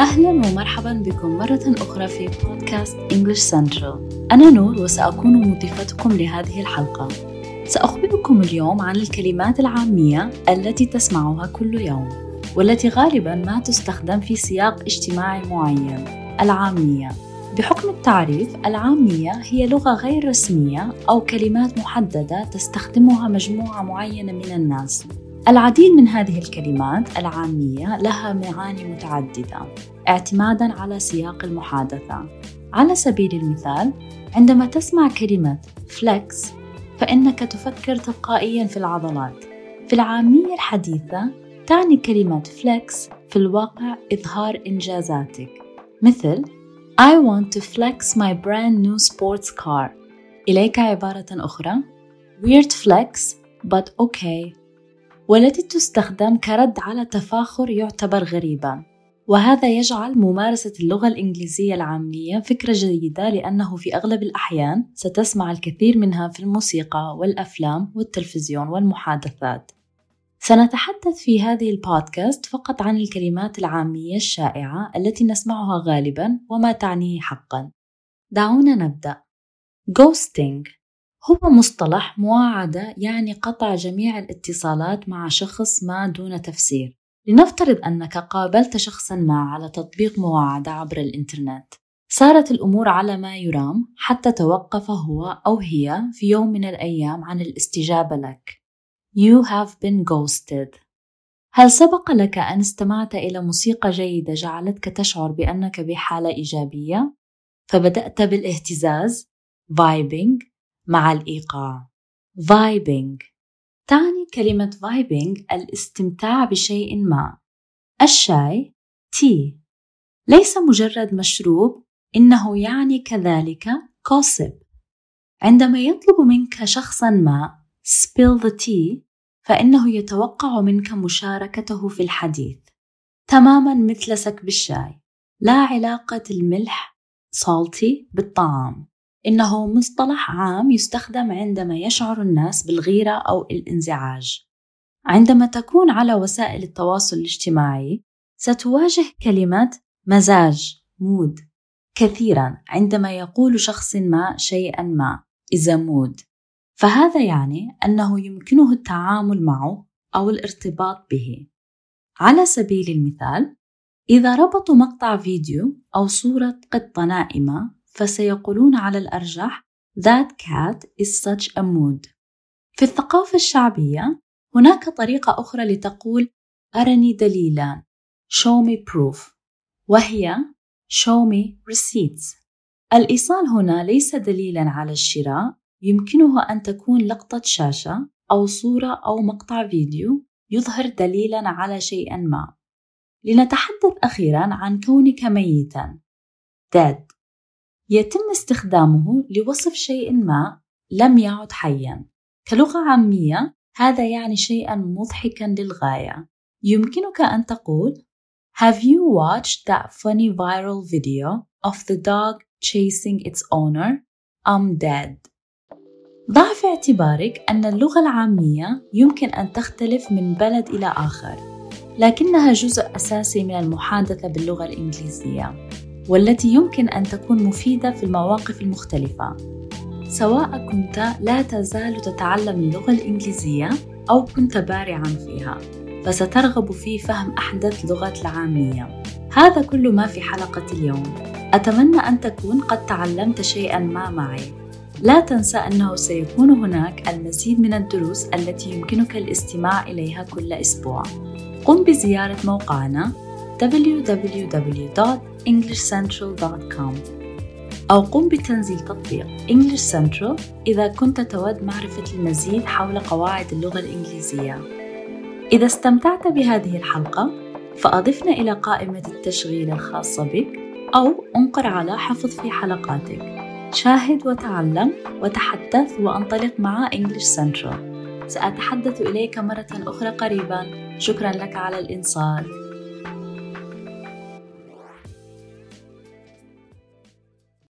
أهلا ومرحبا بكم مرة أخرى في بودكاست English Central. أنا نور وسأكون مضيفتكم لهذه الحلقة. سأخبركم اليوم عن الكلمات العامية التي تسمعها كل يوم والتي غالبا ما تستخدم في سياق اجتماعي معين العامية. بحكم التعريف العامية هي لغة غير رسمية أو كلمات محددة تستخدمها مجموعة معينة من الناس. العديد من هذه الكلمات العامية لها معاني متعددة اعتمادا على سياق المحادثة. على سبيل المثال، عندما تسمع كلمة flex فإنك تفكر تلقائيا في العضلات. في العامية الحديثة تعني كلمة flex في الواقع إظهار إنجازاتك مثل I want to flex my brand new sports car إليك عبارة أخرى Weird flex but okay والتي تستخدم كرد على تفاخر يعتبر غريبا وهذا يجعل ممارسة اللغة الإنجليزية العامية فكرة جيدة لأنه في أغلب الأحيان ستسمع الكثير منها في الموسيقى والأفلام والتلفزيون والمحادثات. سنتحدث في هذه البودكاست فقط عن الكلمات العامية الشائعة التي نسمعها غالبا وما تعنيه حقا. دعونا نبدأ. Ghosting هو مصطلح مواعدة يعني قطع جميع الاتصالات مع شخص ما دون تفسير. لنفترض أنك قابلت شخصا ما على تطبيق مواعدة عبر الإنترنت. صارت الأمور على ما يرام حتى توقف هو أو هي في يوم من الأيام عن الاستجابة لك. You have been ghosted. هل سبق لك أن استمعت إلى موسيقى جيدة جعلتك تشعر بأنك بحالة إيجابية؟ فبدأت بالإهتزاز vibing مع الإيقاع. Vibing. تعني كلمة vibing الاستمتاع بشيء ما. الشاي tea. ليس مجرد مشروب إنه يعني كذلك gossip. عندما يطلب منك شخصا ما spill the tea فإنه يتوقع منك مشاركته في الحديث. تماما مثل سكب الشاي. لا علاقة الملح salty بالطعام. إنه مصطلح عام يستخدم عندما يشعر الناس بالغيرة أو الانزعاج. عندما تكون على وسائل التواصل الاجتماعي، ستواجه كلمة مزاج mood كثيرا عندما يقول شخص ما شيئا ما إذا mood فهذا يعني أنه يمكنه التعامل معه أو الارتباط به على سبيل المثال إذا ربطوا مقطع فيديو أو صورة قطة نائمة فسيقولون على الأرجح That cat is such a mood. في الثقافة الشعبية هناك طريقة أخرى لتقول أرني دليلا. Show me proof. وهي show me receipts. الإيصال هنا ليس دليلا على الشراء يمكنه أن تكون لقطة شاشة أو صورة أو مقطع فيديو يظهر دليلا على شيء ما. لنتحدث أخيرا عن كونك ميتا. Dead. يتم استخدامه لوصف شيء ما لم يعد حيا كلغة عامية هذا يعني شيئا مضحكا للغاية يمكنك أن تقول Have you watched that funny viral video of the dog chasing its owner? I'm dead. ضع في اعتبارك أن اللغة العامية يمكن أن تختلف من بلد إلى آخر، لكنها جزء أساسي من المحادثة باللغة الإنجليزية. والتي يمكن أن تكون مفيدة في المواقف المختلفة. سواء كنت لا تزال تتعلم اللغة الإنجليزية أو كنت بارعا فيها فسترغب في فهم أحدث لغات العامية. هذا كل ما في حلقة اليوم. أتمنى أن تكون قد تعلمت شيئا ما معي. لا تنسى أنه سيكون هناك المزيد من الدروس التي يمكنك الاستماع إليها كل أسبوع. قم بزيارة موقعنا www.englishcentral.com أو قم بتنزيل تطبيق English Central إذا كنت تود معرفة المزيد حول قواعد اللغة الإنجليزية. إذا استمتعت بهذه الحلقة فأضفنا إلى قائمة التشغيل الخاصة بك أو انقر على حفظ في حلقاتك. شاهد وتعلم وتحدث وانطلق مع English Central. سأتحدث إليك مرة أخرى قريبا. شكرا لك على الإنصات.